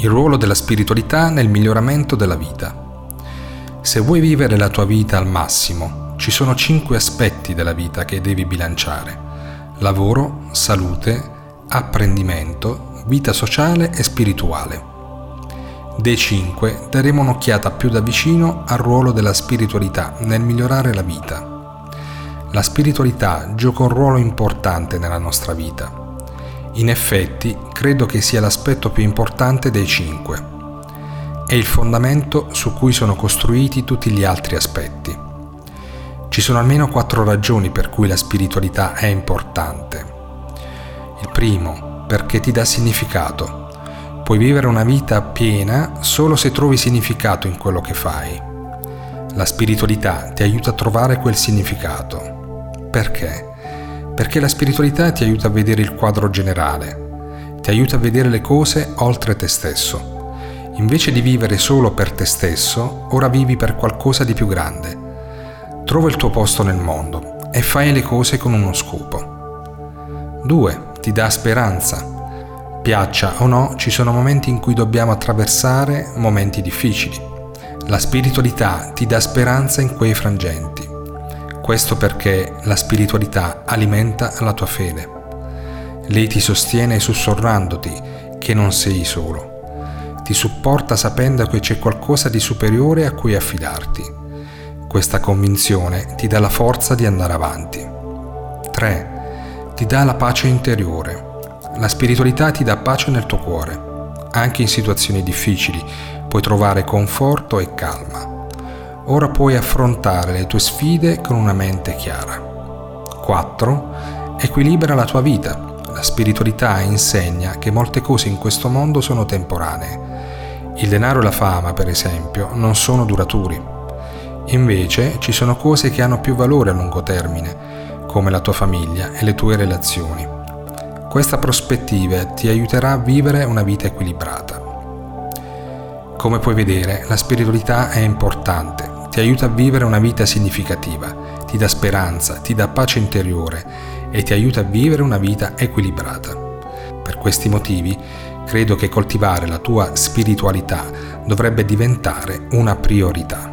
Il ruolo della spiritualità nel miglioramento della vita. Se vuoi vivere la tua vita al massimo, ci sono cinque aspetti della vita che devi bilanciare. Lavoro, salute, apprendimento, vita sociale e spirituale. Dei cinque daremo un'occhiata più da vicino al ruolo della spiritualità nel migliorare la vita. La spiritualità gioca un ruolo importante nella nostra vita in effetti, credo che sia l'aspetto più importante dei cinque. È il fondamento su cui sono costruiti tutti gli altri aspetti. Ci sono almeno quattro ragioni per cui la spiritualità è importante. Il primo, perché ti dà significato. Puoi vivere una vita piena solo se trovi significato in quello che fai. La spiritualità ti aiuta a trovare quel significato. Perché? Perché la spiritualità ti aiuta a vedere il quadro generale, ti aiuta a vedere le cose oltre te stesso. Invece di vivere solo per te stesso, ora vivi per qualcosa di più grande. Trova il tuo posto nel mondo e fai le cose con uno scopo. 2. Ti dà speranza. Piaccia o no, ci sono momenti in cui dobbiamo attraversare momenti difficili. La spiritualità ti dà speranza in quei frangenti. Questo perché la spiritualità alimenta la tua fede. Lei ti sostiene sussurrandoti che non sei solo. Ti supporta sapendo che c'è qualcosa di superiore a cui affidarti. Questa convinzione ti dà la forza di andare avanti. 3. Ti dà la pace interiore. La spiritualità ti dà pace nel tuo cuore. Anche in situazioni difficili puoi trovare conforto e calma ora puoi affrontare le tue sfide con una mente chiara. 4. Equilibra la tua vita. La spiritualità insegna che molte cose in questo mondo sono temporanee. Il denaro e la fama, per esempio, non sono duraturi. Invece ci sono cose che hanno più valore a lungo termine, come la tua famiglia e le tue relazioni. Questa prospettiva ti aiuterà a vivere una vita equilibrata. Come puoi vedere, la spiritualità è importante ti aiuta a vivere una vita significativa, ti dà speranza, ti dà pace interiore e ti aiuta a vivere una vita equilibrata. Per questi motivi credo che coltivare la tua spiritualità dovrebbe diventare una priorità.